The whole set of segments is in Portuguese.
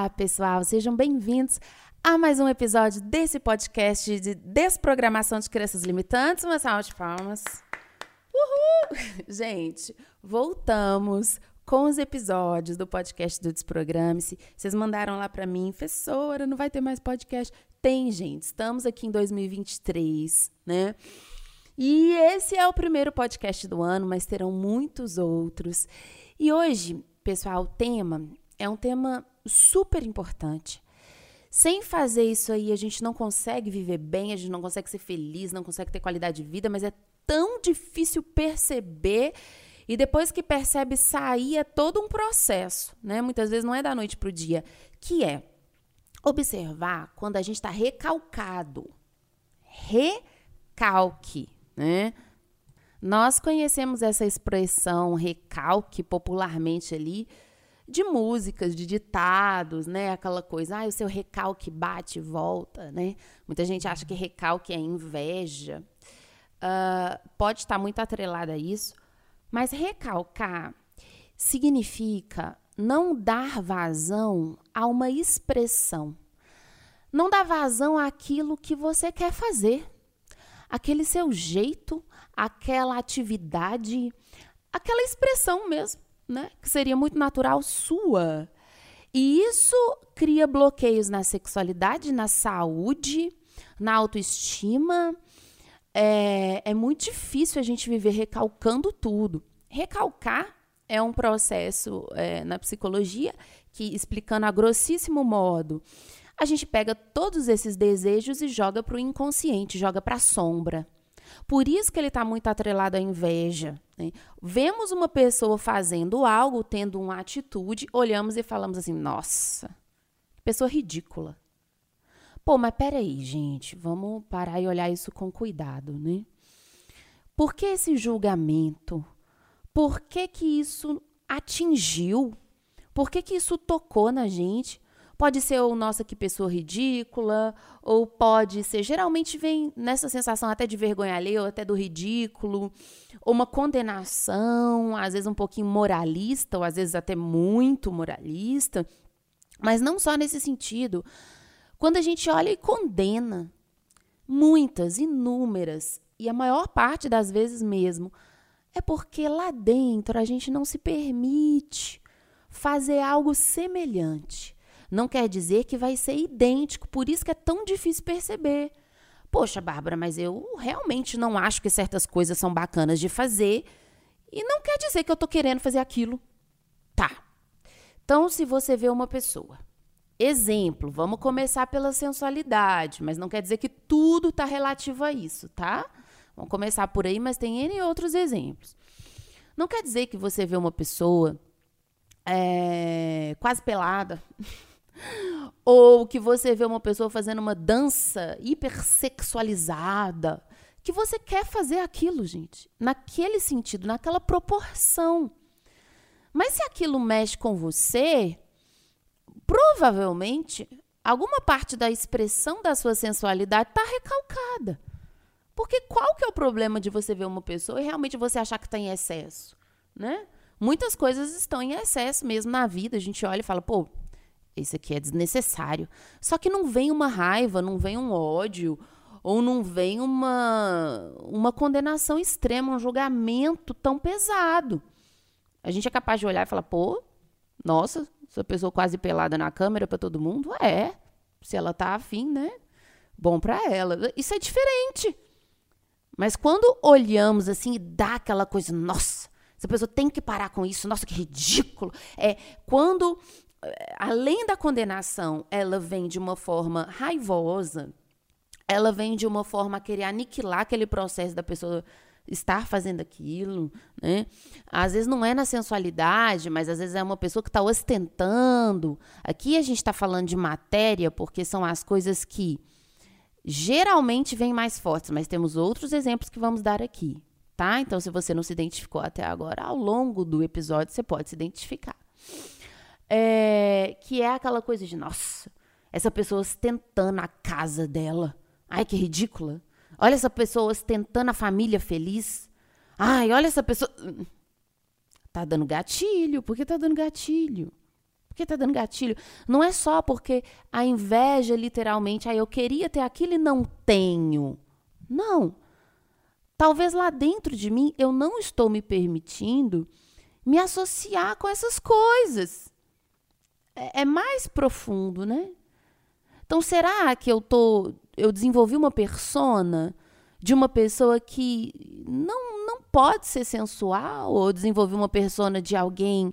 Olá, pessoal, sejam bem-vindos a mais um episódio desse podcast de desprogramação de crenças limitantes. Uma salva de palmas. Uhul! Gente, voltamos com os episódios do podcast do Desprograme-se. Vocês mandaram lá para mim, professora, não vai ter mais podcast. Tem, gente. Estamos aqui em 2023, né? E esse é o primeiro podcast do ano, mas terão muitos outros. E hoje, pessoal, o tema é um tema super importante. Sem fazer isso aí, a gente não consegue viver bem, a gente não consegue ser feliz, não consegue ter qualidade de vida, mas é tão difícil perceber e depois que percebe sair é todo um processo, né? Muitas vezes não é da noite para o dia, que é observar quando a gente está recalcado. Recalque, né? Nós conhecemos essa expressão recalque popularmente ali de músicas, de ditados, né? Aquela coisa, ah, o seu recalque bate e volta, né? Muita gente acha que recalque é inveja. Uh, pode estar muito atrelada a isso, mas recalcar significa não dar vazão a uma expressão. Não dar vazão àquilo que você quer fazer. Aquele seu jeito, aquela atividade, aquela expressão mesmo né? Que seria muito natural sua. E isso cria bloqueios na sexualidade, na saúde, na autoestima. É, é muito difícil a gente viver recalcando tudo. Recalcar é um processo é, na psicologia que, explicando a grossíssimo modo, a gente pega todos esses desejos e joga para o inconsciente, joga para a sombra. Por isso que ele está muito atrelado à inveja. Né? Vemos uma pessoa fazendo algo, tendo uma atitude, olhamos e falamos assim: nossa, pessoa ridícula. Pô, mas peraí, gente, vamos parar e olhar isso com cuidado, né? Por que esse julgamento? Por que, que isso atingiu? Por que, que isso tocou na gente? Pode ser o nossa que pessoa ridícula, ou pode ser, geralmente vem nessa sensação até de vergonha alheia, ou até do ridículo, ou uma condenação, às vezes um pouquinho moralista, ou às vezes até muito moralista. Mas não só nesse sentido. Quando a gente olha e condena, muitas, inúmeras, e a maior parte das vezes mesmo, é porque lá dentro a gente não se permite fazer algo semelhante não quer dizer que vai ser idêntico, por isso que é tão difícil perceber. Poxa, Bárbara, mas eu realmente não acho que certas coisas são bacanas de fazer e não quer dizer que eu tô querendo fazer aquilo. Tá. Então, se você vê uma pessoa, exemplo, vamos começar pela sensualidade, mas não quer dizer que tudo tá relativo a isso, tá? Vamos começar por aí, mas tem N outros exemplos. Não quer dizer que você vê uma pessoa é, quase pelada. Ou que você vê uma pessoa fazendo uma dança hipersexualizada. Que você quer fazer aquilo, gente. Naquele sentido, naquela proporção. Mas se aquilo mexe com você, provavelmente alguma parte da expressão da sua sensualidade está recalcada. Porque qual que é o problema de você ver uma pessoa e realmente você achar que está em excesso, né? Muitas coisas estão em excesso mesmo na vida. A gente olha e fala, pô, esse aqui é desnecessário. Só que não vem uma raiva, não vem um ódio, ou não vem uma, uma condenação extrema, um julgamento tão pesado. A gente é capaz de olhar e falar, pô, nossa, essa pessoa quase pelada na câmera para todo mundo? É. Se ela tá afim, né? Bom para ela. Isso é diferente. Mas quando olhamos assim e dá aquela coisa, nossa, essa pessoa tem que parar com isso, nossa, que ridículo. É quando além da condenação, ela vem de uma forma raivosa, ela vem de uma forma a querer aniquilar aquele processo da pessoa estar fazendo aquilo, né? Às vezes não é na sensualidade, mas às vezes é uma pessoa que está ostentando. Aqui a gente está falando de matéria porque são as coisas que geralmente vêm mais fortes, mas temos outros exemplos que vamos dar aqui, tá? Então, se você não se identificou até agora, ao longo do episódio você pode se identificar é, que é aquela coisa de, nossa, essa pessoa ostentando a casa dela. Ai, que ridícula. Olha essa pessoa ostentando a família feliz. Ai, olha essa pessoa. Tá dando gatilho. Por que tá dando gatilho? Por que tá dando gatilho? Não é só porque a inveja, literalmente, ah, eu queria ter aquilo e não tenho. Não. Talvez lá dentro de mim eu não estou me permitindo me associar com essas coisas. É, é mais profundo, né? Então, será que eu tô, eu desenvolvi uma persona de uma pessoa que não, não pode ser sensual, ou desenvolvi uma persona de alguém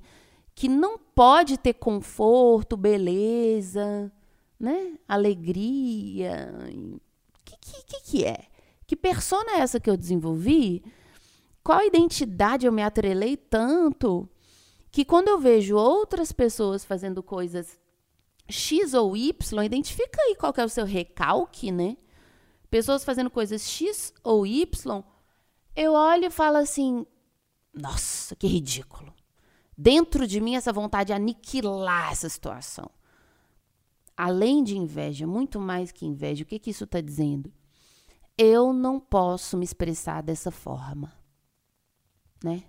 que não pode ter conforto, beleza, né? Alegria. O que, que, que é? Que persona é essa que eu desenvolvi? Qual identidade eu me atrelei tanto que quando eu vejo outras pessoas fazendo coisas X ou Y, identifica aí qual é o seu recalque, né? Pessoas fazendo coisas X ou Y, eu olho e falo assim: nossa, que ridículo. Dentro de mim, essa vontade de aniquilar essa situação. Além de inveja, muito mais que inveja, o que, que isso está dizendo? Eu não posso me expressar dessa forma. Né?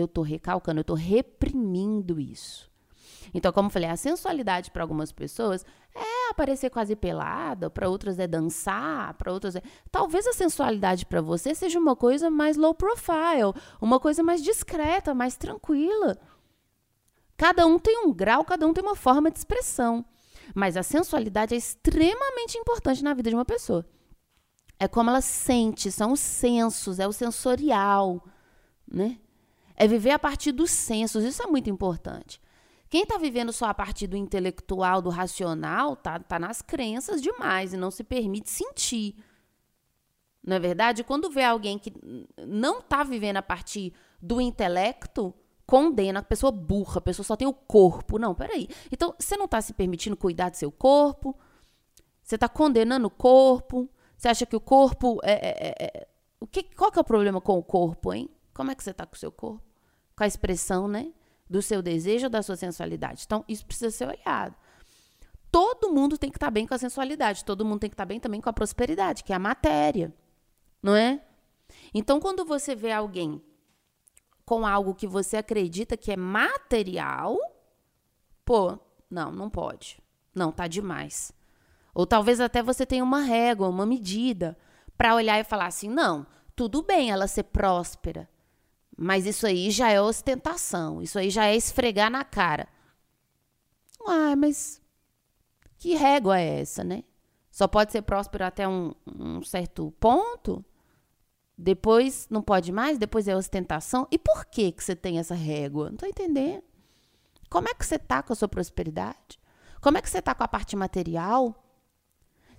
Eu estou recalcando, eu estou reprimindo isso. Então, como eu falei, a sensualidade para algumas pessoas é aparecer quase pelada, para outras é dançar, para outras é. Talvez a sensualidade para você seja uma coisa mais low profile, uma coisa mais discreta, mais tranquila. Cada um tem um grau, cada um tem uma forma de expressão. Mas a sensualidade é extremamente importante na vida de uma pessoa. É como ela sente, são os sensos, é o sensorial, né? É viver a partir dos sensos, isso é muito importante. Quem está vivendo só a partir do intelectual, do racional, tá, tá nas crenças demais e não se permite sentir. Não é verdade? Quando vê alguém que não está vivendo a partir do intelecto, condena a pessoa burra, a pessoa só tem o corpo. Não, peraí. Então, você não está se permitindo cuidar do seu corpo, você está condenando o corpo, você acha que o corpo é, é, é, é... O que, qual que é o problema com o corpo, hein? Como é que você está com o seu corpo? Com a expressão, né? do seu desejo da sua sensualidade. Então, isso precisa ser olhado. Todo mundo tem que estar tá bem com a sensualidade, todo mundo tem que estar tá bem também com a prosperidade, que é a matéria, não é? Então, quando você vê alguém com algo que você acredita que é material, pô, não, não pode. Não, tá demais. Ou talvez até você tenha uma régua, uma medida para olhar e falar assim: "Não, tudo bem ela ser próspera, mas isso aí já é ostentação, isso aí já é esfregar na cara. Ah, mas que régua é essa, né? Só pode ser próspero até um, um certo ponto? Depois não pode mais? Depois é ostentação? E por que, que você tem essa régua? Não estou entendendo. Como é que você está com a sua prosperidade? Como é que você está com a parte material?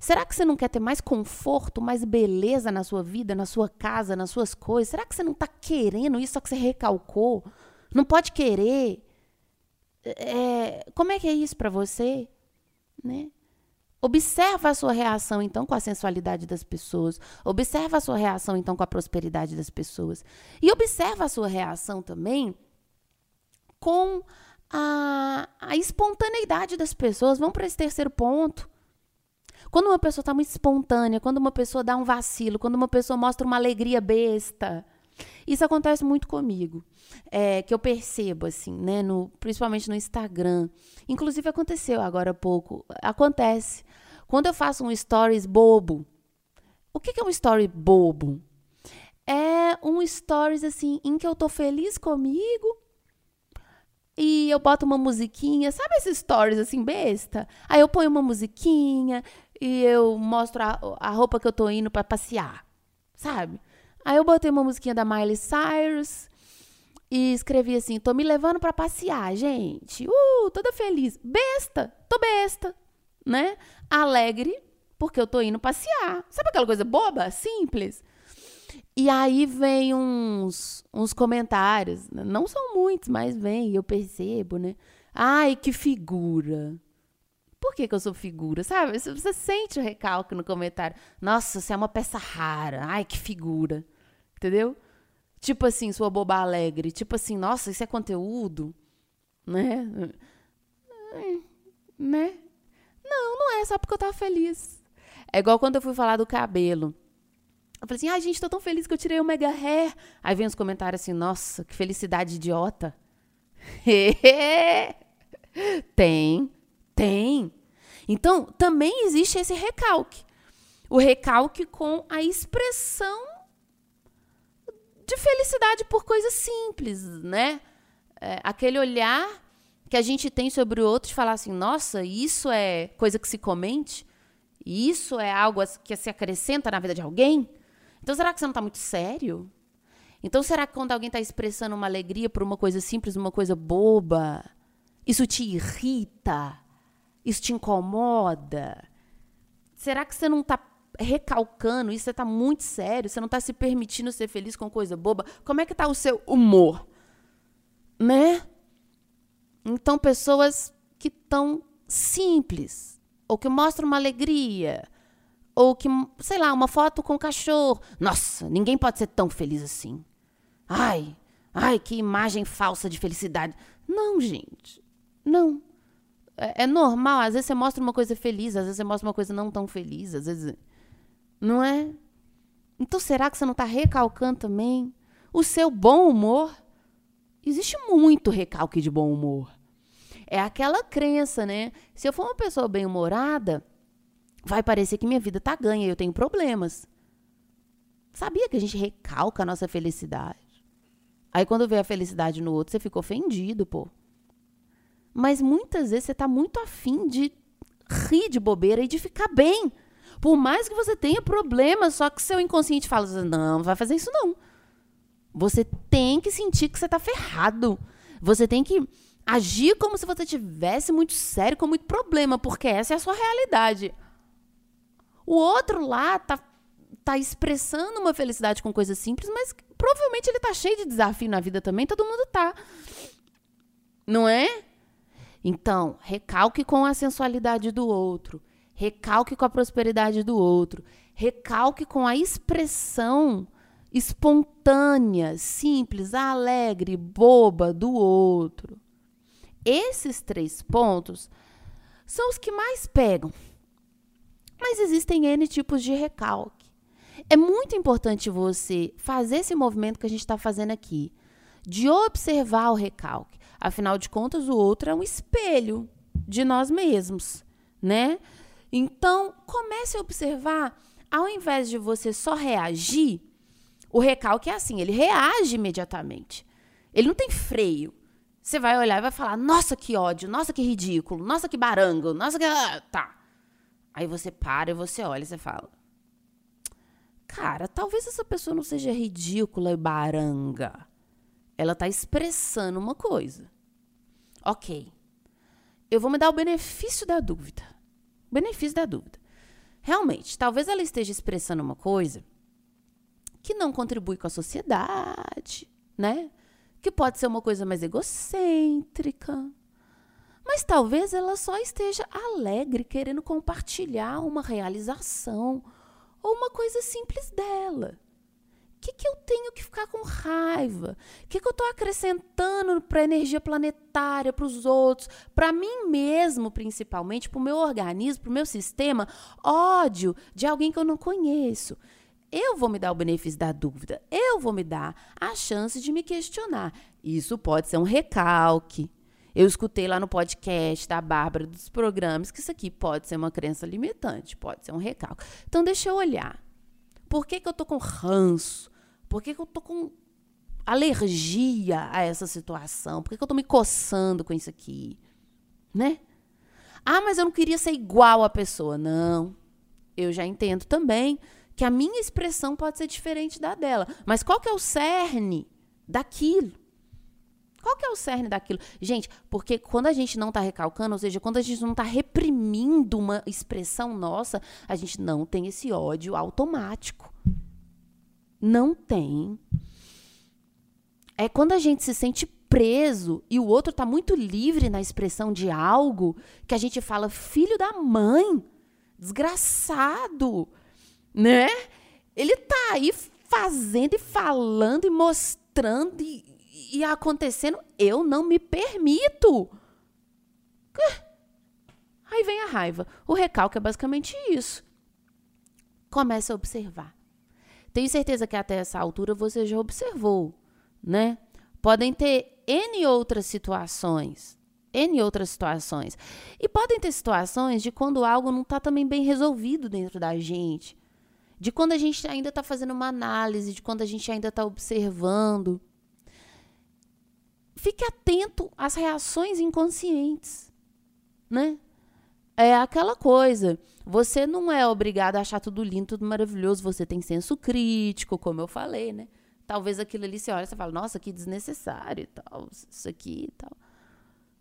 Será que você não quer ter mais conforto, mais beleza na sua vida, na sua casa, nas suas coisas? Será que você não está querendo isso, só que você recalcou? Não pode querer? É, como é que é isso para você? Né? Observa a sua reação, então, com a sensualidade das pessoas. Observa a sua reação, então, com a prosperidade das pessoas. E observa a sua reação também com a, a espontaneidade das pessoas. Vamos para esse terceiro ponto. Quando uma pessoa está muito espontânea, quando uma pessoa dá um vacilo, quando uma pessoa mostra uma alegria besta, isso acontece muito comigo. É, que eu percebo, assim, né? No, principalmente no Instagram. Inclusive aconteceu agora há pouco. Acontece. Quando eu faço um stories bobo. O que, que é um story bobo? É um stories, assim, em que eu tô feliz comigo. E eu boto uma musiquinha, sabe esses stories assim, besta? Aí eu ponho uma musiquinha, e eu mostro a, a roupa que eu tô indo para passear, sabe? Aí eu botei uma musiquinha da Miley Cyrus e escrevi assim: tô me levando para passear, gente. Uh, toda feliz. Besta, tô besta, né? Alegre, porque eu tô indo passear. Sabe aquela coisa boba, simples? E aí vem uns, uns comentários, não são muitos, mas vem, eu percebo, né? Ai, que figura por que, que eu sou figura? Sabe? Você sente o recalque no comentário. Nossa, você é uma peça rara. Ai, que figura. Entendeu? Tipo assim, sua boba alegre. Tipo assim, nossa, isso é conteúdo? Né? Né? Não, não é só porque eu tava feliz. É igual quando eu fui falar do cabelo. Eu falei assim, ai, ah, gente, tô tão feliz que eu tirei o mega hair. Aí vem os comentários assim, nossa, que felicidade idiota. Tem, tem. Então, também existe esse recalque. O recalque com a expressão de felicidade por coisas simples, né? É, aquele olhar que a gente tem sobre o outro de falar assim: nossa, isso é coisa que se comente? Isso é algo que se acrescenta na vida de alguém? Então, será que você não está muito sério? Então, será que quando alguém está expressando uma alegria por uma coisa simples, uma coisa boba, isso te irrita? Isso te incomoda? Será que você não está recalcando isso? Você está muito sério? Você não está se permitindo ser feliz com coisa boba? Como é que está o seu humor? Né? Então, pessoas que estão simples, ou que mostram uma alegria, ou que, sei lá, uma foto com o cachorro. Nossa, ninguém pode ser tão feliz assim. Ai, ai, que imagem falsa de felicidade. Não, gente. Não. É, é, normal. Às vezes você mostra uma coisa feliz, às vezes você mostra uma coisa não tão feliz, às vezes. Não é? Então será que você não está recalcando também o seu bom humor? Existe muito recalque de bom humor. É aquela crença, né? Se eu for uma pessoa bem-humorada, vai parecer que minha vida tá ganha e eu tenho problemas. Sabia que a gente recalca a nossa felicidade? Aí quando vê a felicidade no outro, você fica ofendido, pô. Mas muitas vezes você tá muito afim de rir de bobeira e de ficar bem. Por mais que você tenha problemas, só que seu inconsciente fala não, não vai fazer isso não. Você tem que sentir que você tá ferrado. Você tem que agir como se você tivesse muito sério, com muito problema, porque essa é a sua realidade. O outro lá tá, tá expressando uma felicidade com coisas simples, mas provavelmente ele tá cheio de desafio na vida também, todo mundo tá. Não é? Então, recalque com a sensualidade do outro, recalque com a prosperidade do outro, recalque com a expressão espontânea, simples, alegre, boba do outro. Esses três pontos são os que mais pegam. Mas existem N tipos de recalque. É muito importante você fazer esse movimento que a gente está fazendo aqui, de observar o recalque. Afinal de contas, o outro é um espelho de nós mesmos, né? Então, comece a observar, ao invés de você só reagir, o recalque é assim, ele reage imediatamente. Ele não tem freio. Você vai olhar e vai falar: "Nossa, que ódio, nossa que ridículo, nossa que barango, nossa que ah, tá". Aí você para e você olha e você fala: Cara, talvez essa pessoa não seja ridícula e baranga. Ela está expressando uma coisa. Ok. Eu vou me dar o benefício da dúvida. Benefício da dúvida. Realmente, talvez ela esteja expressando uma coisa que não contribui com a sociedade, né? Que pode ser uma coisa mais egocêntrica. Mas talvez ela só esteja alegre, querendo compartilhar uma realização, ou uma coisa simples dela. Que, que eu tenho que ficar com raiva? O que, que eu estou acrescentando para a energia planetária, para os outros, para mim mesmo, principalmente, para o meu organismo, para o meu sistema? Ódio de alguém que eu não conheço. Eu vou me dar o benefício da dúvida. Eu vou me dar a chance de me questionar. Isso pode ser um recalque. Eu escutei lá no podcast da Bárbara dos programas que isso aqui pode ser uma crença limitante, pode ser um recalque. Então, deixa eu olhar. Por que, que eu tô com ranço? Por que, que eu tô com alergia a essa situação? Por que, que eu tô me coçando com isso aqui? Né? Ah, mas eu não queria ser igual à pessoa. Não. Eu já entendo também que a minha expressão pode ser diferente da dela. Mas qual que é o cerne daquilo? Qual que é o cerne daquilo? Gente, porque quando a gente não está recalcando, ou seja, quando a gente não está reprimindo uma expressão nossa, a gente não tem esse ódio automático. Não tem. É quando a gente se sente preso e o outro está muito livre na expressão de algo que a gente fala, filho da mãe, desgraçado, né? Ele tá aí fazendo e falando e mostrando e, e acontecendo, eu não me permito. Aí vem a raiva. O recalque é basicamente isso. Comece a observar. Tenho certeza que até essa altura você já observou, né? Podem ter N outras situações N outras situações. E podem ter situações de quando algo não está também bem resolvido dentro da gente. De quando a gente ainda está fazendo uma análise, de quando a gente ainda está observando. Fique atento às reações inconscientes, né? É aquela coisa. Você não é obrigado a achar tudo lindo, tudo maravilhoso. Você tem senso crítico, como eu falei, né? Talvez aquilo ali você olha e você fala, nossa, que desnecessário e tal, isso aqui e tal.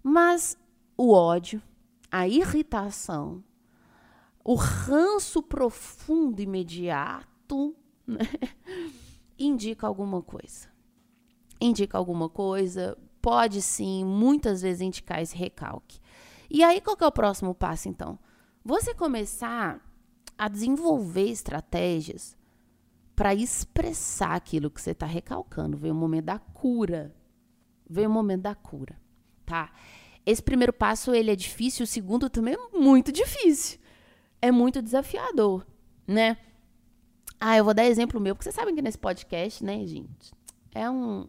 Mas o ódio, a irritação, o ranço profundo imediato, né? indica alguma coisa. Indica alguma coisa, pode sim, muitas vezes indicar esse recalque. E aí, qual que é o próximo passo, então? Você começar a desenvolver estratégias para expressar aquilo que você está recalcando. Vem o momento da cura. Vem o momento da cura tá? Esse primeiro passo ele é difícil, o segundo também é muito difícil. É muito desafiador, né? Ah, eu vou dar exemplo meu, porque vocês sabem que nesse podcast, né, gente, é um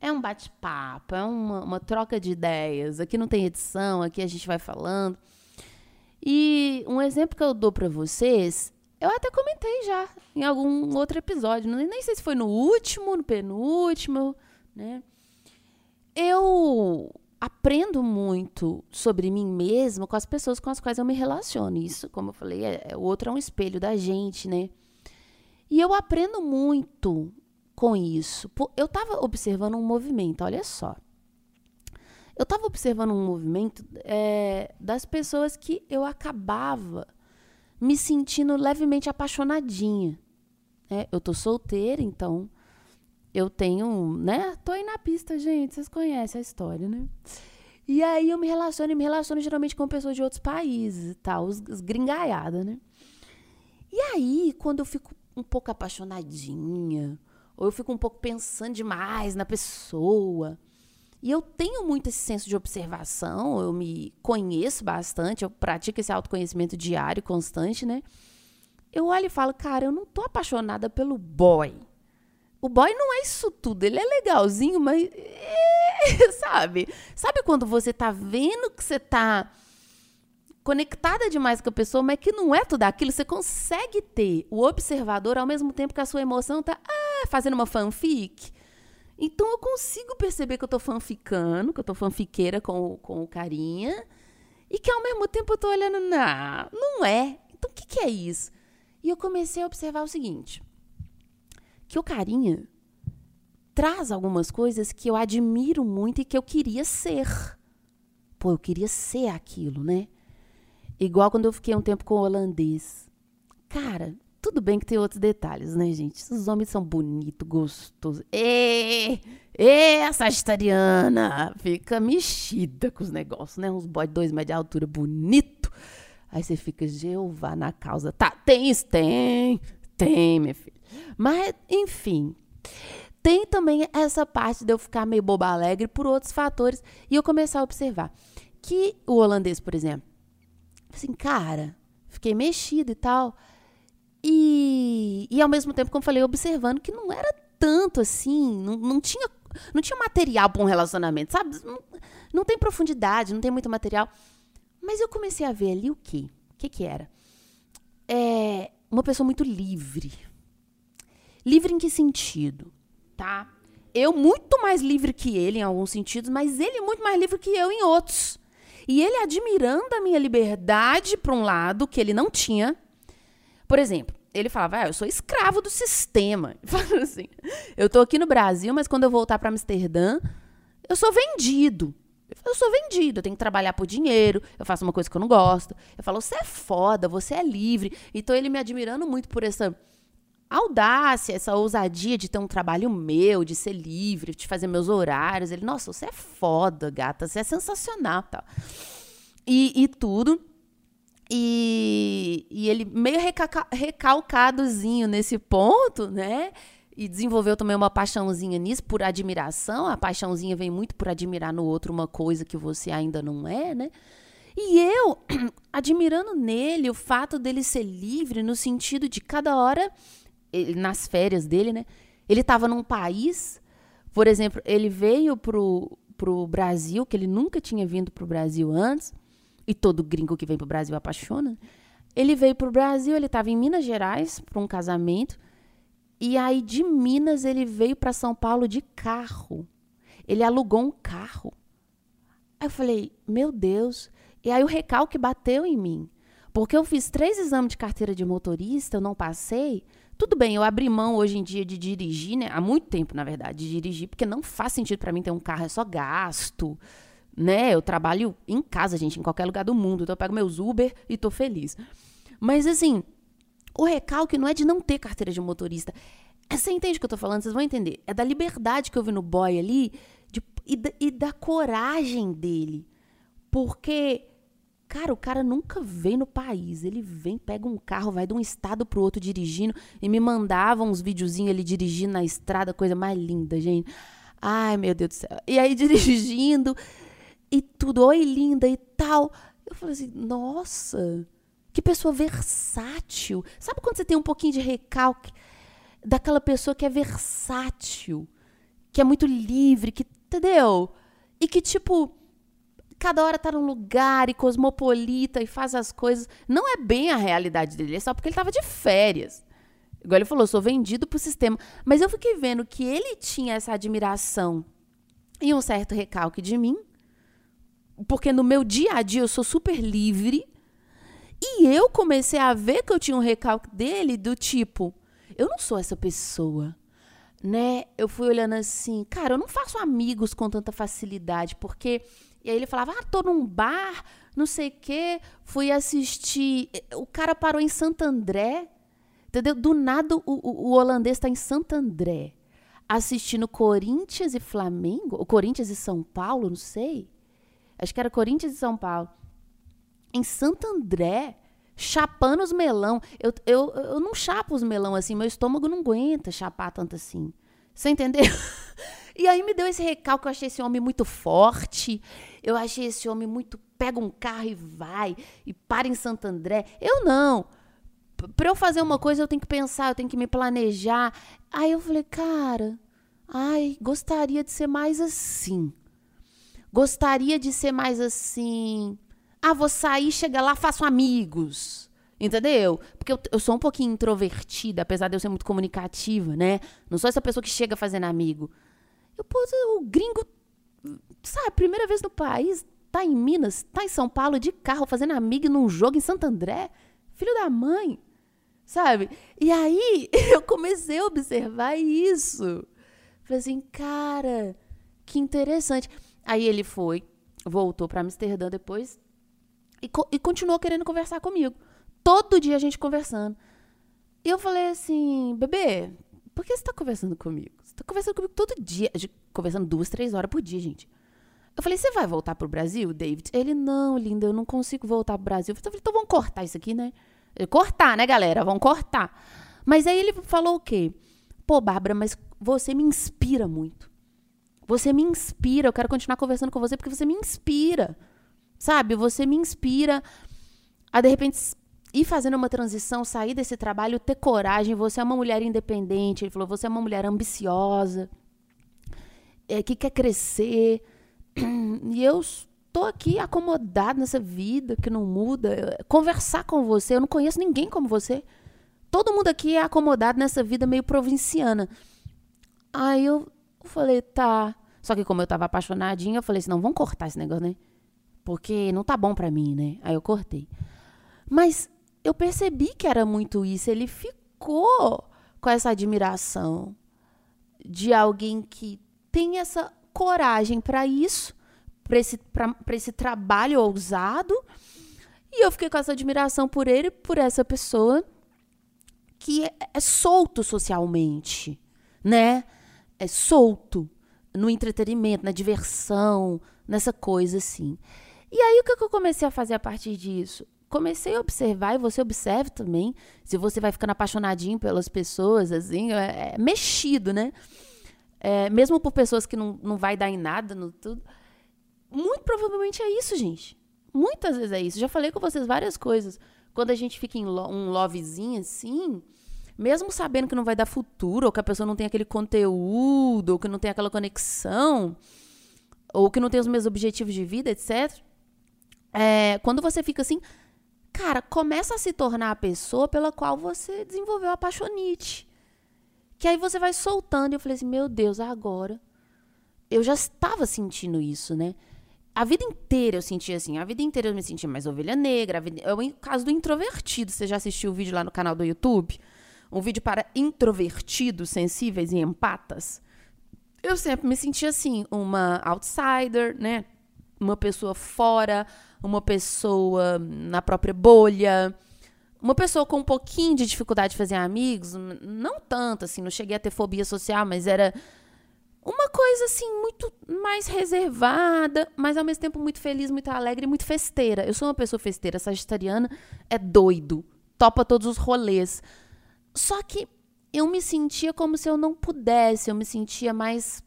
é um bate-papo, é uma, uma troca de ideias. Aqui não tem edição, aqui a gente vai falando. E um exemplo que eu dou para vocês, eu até comentei já em algum outro episódio, nem sei se foi no último, no penúltimo, né? Eu aprendo muito sobre mim mesma com as pessoas com as quais eu me relaciono. Isso, como eu falei, é, é, o outro é um espelho da gente, né? E eu aprendo muito com isso. Eu estava observando um movimento, olha só. Eu estava observando um movimento é, das pessoas que eu acabava me sentindo levemente apaixonadinha. É, eu tô solteira, então eu tenho, né? Tô aí na pista, gente, vocês conhecem a história, né? E aí eu me relaciono, e me relaciono geralmente com pessoas de outros países e tal, os, os gringaiadas, né? E aí, quando eu fico um pouco apaixonadinha, ou eu fico um pouco pensando demais na pessoa, e eu tenho muito esse senso de observação, eu me conheço bastante, eu pratico esse autoconhecimento diário, constante, né? Eu olho e falo, cara, eu não tô apaixonada pelo boy o boy não é isso tudo. Ele é legalzinho, mas. É, sabe? Sabe quando você tá vendo que você tá conectada demais com a pessoa, mas que não é tudo aquilo? Você consegue ter o observador ao mesmo tempo que a sua emoção tá ah, fazendo uma fanfic. Então eu consigo perceber que eu tô fanficando, que eu tô fanfiqueira com, com o carinha, e que ao mesmo tempo eu tô olhando, não, não é. Então o que, que é isso? E eu comecei a observar o seguinte que o carinha traz algumas coisas que eu admiro muito e que eu queria ser. Pô, eu queria ser aquilo, né? Igual quando eu fiquei um tempo com o holandês. Cara, tudo bem que tem outros detalhes, né, gente? Os homens são bonitos, gostosos. Ê, ê, sagitariana! Fica mexida com os negócios, né? Uns boy dois metros de altura, bonito. Aí você fica, Jeová na causa. Tá, tem isso? Tem. Tem, minha filha. Mas, enfim. Tem também essa parte de eu ficar meio boba alegre por outros fatores e eu começar a observar que o holandês, por exemplo, assim, cara, fiquei mexido e tal. E, e ao mesmo tempo, como eu falei, observando que não era tanto assim, não, não tinha não tinha material para um relacionamento, sabe? Não, não tem profundidade, não tem muito material. Mas eu comecei a ver ali o quê? O que que era? É, uma pessoa muito livre, Livre em que sentido? Tá? Eu muito mais livre que ele em alguns sentidos, mas ele muito mais livre que eu em outros. E ele admirando a minha liberdade para um lado que ele não tinha. Por exemplo, ele falava: ah, "Eu sou escravo do sistema". Falando assim: "Eu tô aqui no Brasil, mas quando eu voltar para Amsterdã, eu sou vendido". Eu sou vendido, eu tenho que trabalhar por dinheiro, eu faço uma coisa que eu não gosto. Eu falo, você é foda, você é livre. Então ele me admirando muito por essa audácia, essa ousadia de ter um trabalho meu, de ser livre, de fazer meus horários. Ele, nossa, você é foda, gata, você é sensacional, tal. E, e tudo. E, e ele meio recalcadozinho nesse ponto, né? E desenvolveu também uma paixãozinha nisso, por admiração. A paixãozinha vem muito por admirar no outro uma coisa que você ainda não é, né? E eu, admirando nele o fato dele ser livre, no sentido de cada hora ele, nas férias dele, né? Ele estava num país Por exemplo, ele veio pro, pro Brasil, que ele nunca tinha vindo pro Brasil antes, e todo gringo que vem pro Brasil apaixona. Ele veio pro Brasil, ele estava em Minas Gerais para um casamento, e aí de Minas ele veio para São Paulo de carro. Ele alugou um carro. Aí eu falei, meu Deus. E aí o recalque bateu em mim. Porque eu fiz três exames de carteira de motorista, eu não passei. Tudo bem, eu abri mão hoje em dia de dirigir, né? Há muito tempo, na verdade, de dirigir, porque não faz sentido para mim ter um carro, é só gasto, né? Eu trabalho em casa, gente, em qualquer lugar do mundo. Então eu pego meus Uber e tô feliz. Mas assim, o recalque não é de não ter carteira de motorista. Você entende o que eu tô falando? Vocês vão entender. É da liberdade que eu vi no boy ali de, e, da, e da coragem dele. Porque Cara, o cara nunca vem no país. Ele vem, pega um carro, vai de um estado pro outro dirigindo e me mandava uns videozinhos ele dirigindo na estrada, coisa mais linda, gente. Ai, meu Deus do céu. E aí dirigindo e tudo, oi linda e tal. Eu falei assim, nossa, que pessoa versátil. Sabe quando você tem um pouquinho de recalque daquela pessoa que é versátil, que é muito livre, que, entendeu? E que tipo cada hora tá num lugar e cosmopolita e faz as coisas. Não é bem a realidade dele, é só porque ele tava de férias. Igual ele falou, sou vendido pro sistema. Mas eu fiquei vendo que ele tinha essa admiração e um certo recalque de mim, porque no meu dia a dia eu sou super livre. E eu comecei a ver que eu tinha um recalque dele do tipo, eu não sou essa pessoa né? Eu fui olhando assim, cara, eu não faço amigos com tanta facilidade, porque e aí ele falava: ah, tô num bar, não sei quê, fui assistir. O cara parou em Santo André, entendeu? Do nada o, o, o holandês está em Santo André, assistindo Corinthians e Flamengo, ou Corinthians e São Paulo, não sei. Acho que era Corinthians e São Paulo. Em Santo André, chapando os melão. Eu, eu, eu não chapo os melão assim, meu estômago não aguenta chapar tanto assim. Você entendeu? E aí me deu esse recalque, eu achei esse homem muito forte. Eu achei esse homem muito pega um carro e vai e para em Santo André. Eu não. Para eu fazer uma coisa, eu tenho que pensar, eu tenho que me planejar. Aí eu falei, cara, ai, gostaria de ser mais assim. Gostaria de ser mais assim. Ah, vou sair, chega lá, faço amigos. Entendeu? Porque eu, eu, sou um pouquinho introvertida, apesar de eu ser muito comunicativa, né? Não sou essa pessoa que chega fazendo amigo. Eu, pô, o gringo, sabe, primeira vez no país, tá em Minas, tá em São Paulo de carro fazendo amigo num jogo em Santo André. Filho da mãe, sabe? E aí eu comecei a observar isso. Falei assim, cara, que interessante. Aí ele foi, voltou para Amsterdã depois e, co e continuou querendo conversar comigo. Todo dia a gente conversando. E eu falei assim, bebê, por que você tá conversando comigo? Você tá conversando comigo todo dia. Conversando duas, três horas por dia, gente. Eu falei, você vai voltar pro Brasil, David? Ele, não, linda, eu não consigo voltar pro Brasil. Eu falei, então vamos cortar isso aqui, né? Cortar, né, galera? Vamos cortar. Mas aí ele falou o quê? Pô, Bárbara, mas você me inspira muito. Você me inspira. Eu quero continuar conversando com você porque você me inspira. Sabe? Você me inspira a, de repente, ir fazendo uma transição, sair desse trabalho, ter coragem. Você é uma mulher independente. Ele falou: você é uma mulher ambiciosa, é, que quer crescer. E eu estou aqui acomodada nessa vida que não muda. Conversar com você, eu não conheço ninguém como você. Todo mundo aqui é acomodado nessa vida meio provinciana. Aí eu falei, tá. Só que como eu tava apaixonadinha, eu falei assim, não, vamos cortar esse negócio, né? Porque não tá bom pra mim, né? Aí eu cortei. Mas eu percebi que era muito isso. Ele ficou com essa admiração de alguém que tem essa coragem para isso, para esse, esse trabalho ousado. E eu fiquei com essa admiração por ele, por essa pessoa que é, é solto socialmente, né? É solto no entretenimento, na diversão, nessa coisa assim. E aí o que eu comecei a fazer a partir disso? comecei a observar, e você observa também, se você vai ficando apaixonadinho pelas pessoas, assim, é, é mexido, né? É, mesmo por pessoas que não, não vai dar em nada, no tudo. Muito provavelmente é isso, gente. Muitas vezes é isso. Já falei com vocês várias coisas. Quando a gente fica em lo, um lovezinho assim, mesmo sabendo que não vai dar futuro, ou que a pessoa não tem aquele conteúdo, ou que não tem aquela conexão, ou que não tem os mesmos objetivos de vida, etc. É, quando você fica assim, cara, começa a se tornar a pessoa pela qual você desenvolveu a apaixonite. Que aí você vai soltando. E eu falei assim, meu Deus, agora. Eu já estava sentindo isso, né? A vida inteira eu sentia assim. A vida inteira eu me sentia mais ovelha negra. Vida, é o caso do introvertido. Você já assistiu o vídeo lá no canal do YouTube? Um vídeo para introvertidos, sensíveis e empatas. Eu sempre me sentia assim, uma outsider, né? Uma pessoa fora, uma pessoa na própria bolha, uma pessoa com um pouquinho de dificuldade de fazer amigos, não tanto assim, não cheguei a ter fobia social, mas era uma coisa assim muito mais reservada, mas ao mesmo tempo muito feliz, muito alegre, muito festeira. Eu sou uma pessoa festeira, sagitariana é doido, topa todos os rolês. Só que eu me sentia como se eu não pudesse, eu me sentia mais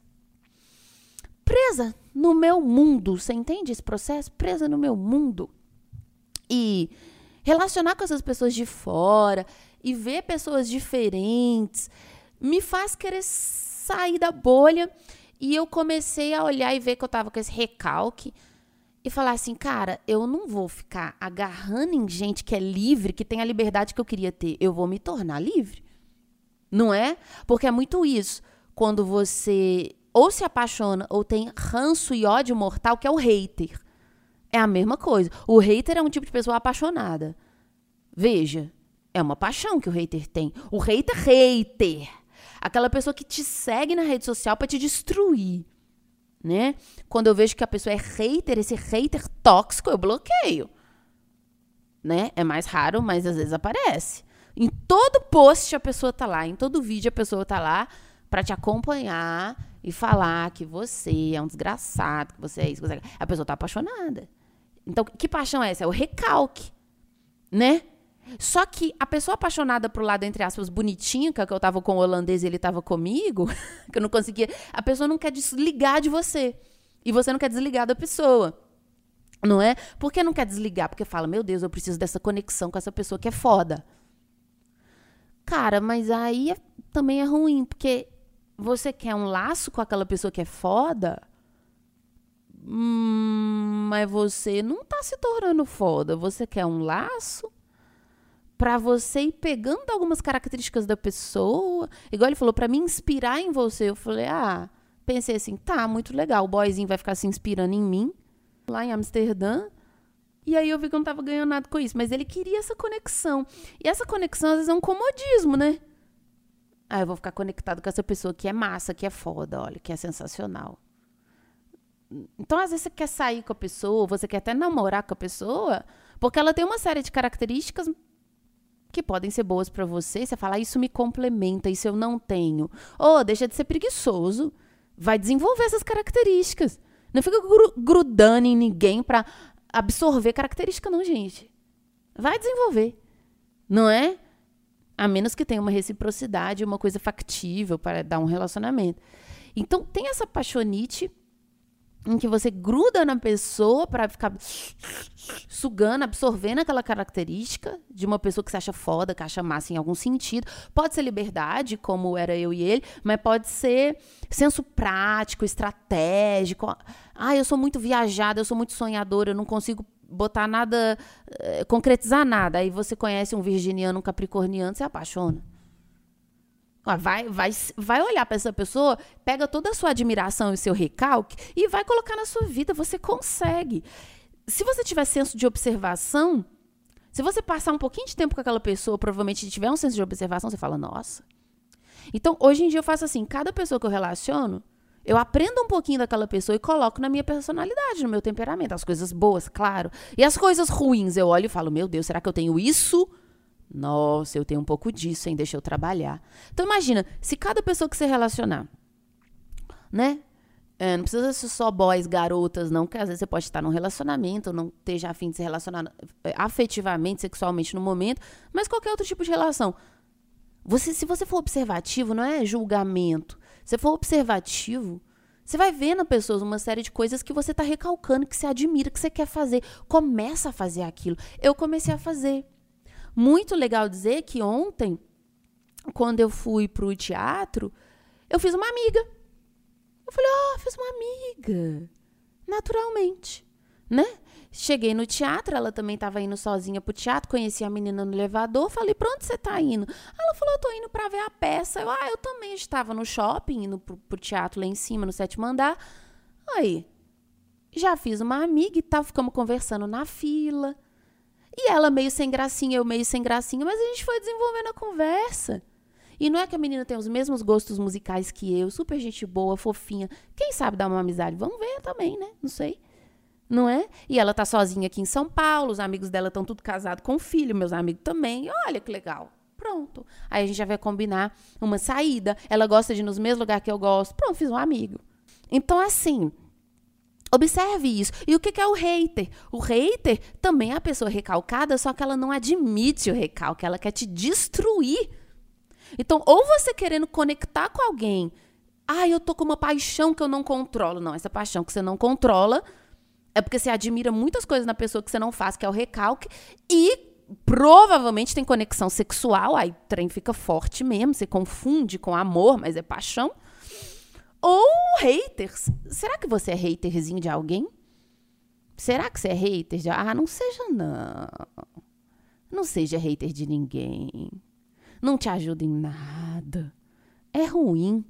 presa no meu mundo. Você entende esse processo? Presa no meu mundo. E relacionar com essas pessoas de fora e ver pessoas diferentes me faz querer sair da bolha. E eu comecei a olhar e ver que eu tava com esse recalque e falar assim, cara, eu não vou ficar agarrando em gente que é livre, que tem a liberdade que eu queria ter. Eu vou me tornar livre. Não é? Porque é muito isso. Quando você ou se apaixona ou tem ranço e ódio mortal, que é o hater. É a mesma coisa. O hater é um tipo de pessoa apaixonada. Veja, é uma paixão que o hater tem. O hater, hater. Aquela pessoa que te segue na rede social para te destruir. Né? Quando eu vejo que a pessoa é hater, esse hater tóxico, eu bloqueio. Né? É mais raro, mas às vezes aparece. Em todo post a pessoa tá lá, em todo vídeo a pessoa tá lá para te acompanhar e falar que você é um desgraçado, que você é isso, que você é... a pessoa tá apaixonada. Então, que paixão é essa? É o recalque, né? Só que a pessoa apaixonada pro lado, entre aspas, bonitinho, que, é que eu tava com o holandês e ele tava comigo, que eu não conseguia. A pessoa não quer desligar de você. E você não quer desligar da pessoa. Não é? Por que não quer desligar? Porque fala, meu Deus, eu preciso dessa conexão com essa pessoa que é foda. Cara, mas aí é, também é ruim, porque você quer um laço com aquela pessoa que é foda, hum, mas você não tá se tornando foda. Você quer um laço para você ir pegando algumas características da pessoa. Igual ele falou, para me inspirar em você. Eu falei, ah, pensei assim, tá, muito legal. O boyzinho vai ficar se inspirando em mim, lá em Amsterdã. E aí eu vi que eu não tava ganhando nada com isso. Mas ele queria essa conexão. E essa conexão, às vezes, é um comodismo, né? Ah, eu vou ficar conectado com essa pessoa que é massa, que é foda, olha, que é sensacional. Então, às vezes, você quer sair com a pessoa, você quer até namorar com a pessoa, porque ela tem uma série de características que podem ser boas para você. Você fala, ah, isso me complementa, isso eu não tenho. Ou oh, deixa de ser preguiçoso. Vai desenvolver essas características. Não fica grudando em ninguém para absorver característica, não, gente. Vai desenvolver. Não é? A menos que tenha uma reciprocidade, uma coisa factível para dar um relacionamento. Então, tem essa paixonite em que você gruda na pessoa para ficar sugando, absorvendo aquela característica de uma pessoa que você acha foda, que acha massa em algum sentido. Pode ser liberdade, como era eu e ele, mas pode ser senso prático, estratégico. Ah, eu sou muito viajada, eu sou muito sonhadora, eu não consigo botar nada, eh, concretizar nada. Aí você conhece um virginiano, um capricorniano, você apaixona. Vai, vai, vai olhar para essa pessoa, pega toda a sua admiração e seu recalque e vai colocar na sua vida. Você consegue. Se você tiver senso de observação, se você passar um pouquinho de tempo com aquela pessoa, provavelmente tiver um senso de observação, você fala, nossa. Então, hoje em dia eu faço assim: cada pessoa que eu relaciono, eu aprendo um pouquinho daquela pessoa e coloco na minha personalidade, no meu temperamento. As coisas boas, claro. E as coisas ruins, eu olho e falo: Meu Deus, será que eu tenho isso? Nossa, eu tenho um pouco disso, hein? Deixa eu trabalhar. Então, imagina, se cada pessoa que você relacionar, né? É, não precisa ser só boys, garotas, não, que às vezes você pode estar num relacionamento, não esteja afim de se relacionar é, afetivamente, sexualmente no momento, mas qualquer outro tipo de relação. Você, se você for observativo, não é julgamento. Se for observativo, você vai ver na pessoa uma série de coisas que você está recalcando, que você admira, que você quer fazer. Começa a fazer aquilo. Eu comecei a fazer. Muito legal dizer que ontem quando eu fui pro teatro, eu fiz uma amiga. Eu falei, ó, oh, fiz uma amiga. Naturalmente, né? Cheguei no teatro, ela também estava indo sozinha pro teatro, conheci a menina no elevador, falei, pra onde você tá indo? Ela falou, eu indo pra ver a peça. Eu, ah, eu também estava no shopping, indo pro, pro teatro lá em cima, no sétimo andar. Aí, já fiz uma amiga e tal, ficamos conversando na fila. E ela meio sem gracinha, eu meio sem gracinha, mas a gente foi desenvolvendo a conversa. E não é que a menina tem os mesmos gostos musicais que eu, super gente boa, fofinha. Quem sabe dar uma amizade? Vamos ver também, né? Não sei não é? E ela tá sozinha aqui em São Paulo, os amigos dela estão tudo casados com filho, meus amigos também. Olha que legal. Pronto. Aí a gente já vai combinar uma saída. Ela gosta de ir nos mesmos lugares que eu gosto. Pronto, fiz um amigo. Então, assim, Observe isso. E o que é o hater? O hater também é a pessoa recalcada, só que ela não admite o recalque, ela quer te destruir. Então, ou você querendo conectar com alguém, ah, eu tô com uma paixão que eu não controlo. Não, essa paixão que você não controla, é porque você admira muitas coisas na pessoa que você não faz, que é o recalque, e provavelmente tem conexão sexual, aí o trem fica forte mesmo, você confunde com amor, mas é paixão. Ou haters. Será que você é haterzinho de alguém? Será que você é hater de. Ah, não seja não. Não seja hater de ninguém. Não te ajuda em nada. É ruim.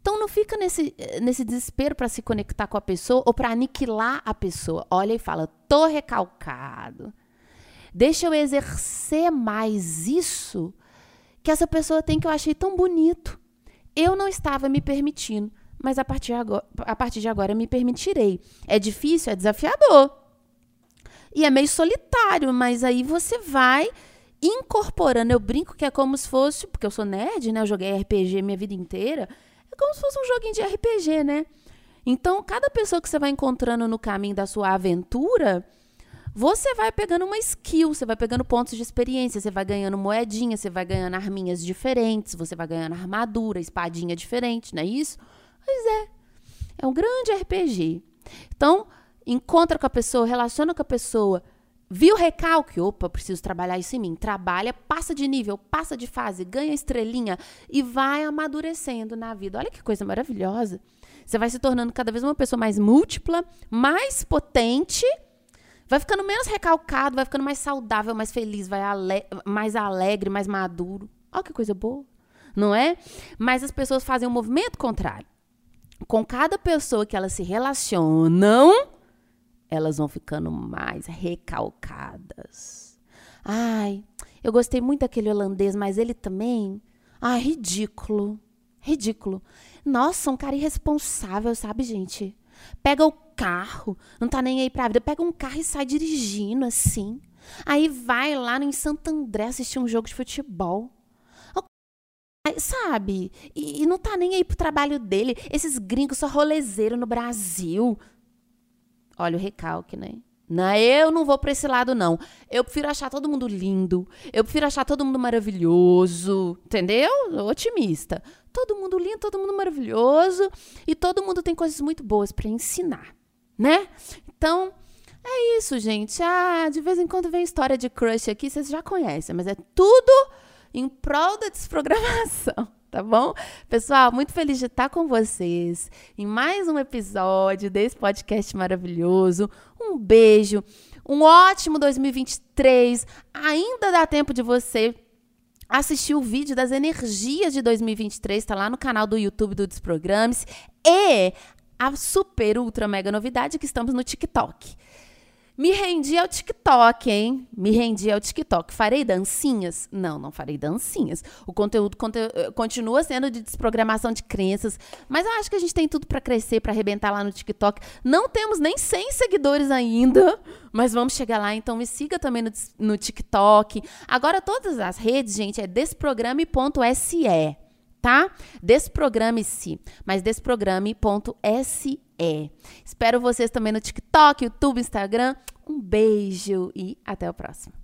Então não fica nesse, nesse desespero para se conectar com a pessoa ou para aniquilar a pessoa. Olha e fala: tô recalcado. Deixa eu exercer mais isso que essa pessoa tem que eu achei tão bonito. Eu não estava me permitindo, mas a partir, agora, a partir de agora me permitirei. É difícil, é desafiador. E é meio solitário, mas aí você vai incorporando. Eu brinco que é como se fosse, porque eu sou nerd, né? Eu joguei RPG minha vida inteira como se fosse um joguinho de RPG, né? Então, cada pessoa que você vai encontrando no caminho da sua aventura, você vai pegando uma skill, você vai pegando pontos de experiência, você vai ganhando moedinha, você vai ganhando arminhas diferentes, você vai ganhando armadura, espadinha diferente, não é isso? Pois é. É um grande RPG. Então, encontra com a pessoa, relaciona com a pessoa, Viu o recalque? Opa, preciso trabalhar isso em mim. Trabalha, passa de nível, passa de fase, ganha estrelinha e vai amadurecendo na vida. Olha que coisa maravilhosa. Você vai se tornando cada vez uma pessoa mais múltipla, mais potente, vai ficando menos recalcado, vai ficando mais saudável, mais feliz, vai ale mais alegre, mais maduro. Olha que coisa boa, não é? Mas as pessoas fazem um movimento contrário. Com cada pessoa que elas se relacionam, elas vão ficando mais recalcadas. Ai, eu gostei muito daquele holandês, mas ele também. Ah, ridículo. Ridículo. Nossa, um cara irresponsável, sabe, gente? Pega o carro, não tá nem aí pra vida, pega um carro e sai dirigindo assim. Aí vai lá em Santo André assistir um jogo de futebol. Sabe? E, e não tá nem aí pro trabalho dele. Esses gringos só rolezeiro no Brasil. Olha o recalque, né? Não, eu não vou para esse lado, não. Eu prefiro achar todo mundo lindo. Eu prefiro achar todo mundo maravilhoso. Entendeu? Otimista. Todo mundo lindo, todo mundo maravilhoso. E todo mundo tem coisas muito boas para ensinar, né? Então, é isso, gente. Ah, de vez em quando vem história de crush aqui, vocês já conhecem, mas é tudo em prol da desprogramação tá bom? Pessoal, muito feliz de estar com vocês em mais um episódio desse podcast maravilhoso. Um beijo, um ótimo 2023. Ainda dá tempo de você assistir o vídeo das energias de 2023, tá lá no canal do YouTube do Desprogrames e a super ultra mega novidade que estamos no TikTok. Me rendi ao TikTok, hein? Me rendi ao TikTok. Farei dancinhas? Não, não farei dancinhas. O conteúdo conte eh, continua sendo de desprogramação de crenças, mas eu acho que a gente tem tudo para crescer, para arrebentar lá no TikTok. Não temos nem 100 seguidores ainda, mas vamos chegar lá, então me siga também no, no TikTok. Agora todas as redes, gente, é desprograme.se, tá? Desprograme-se, mas desprograme.se. Espero vocês também no TikTok, YouTube, Instagram. Um beijo e até o próximo.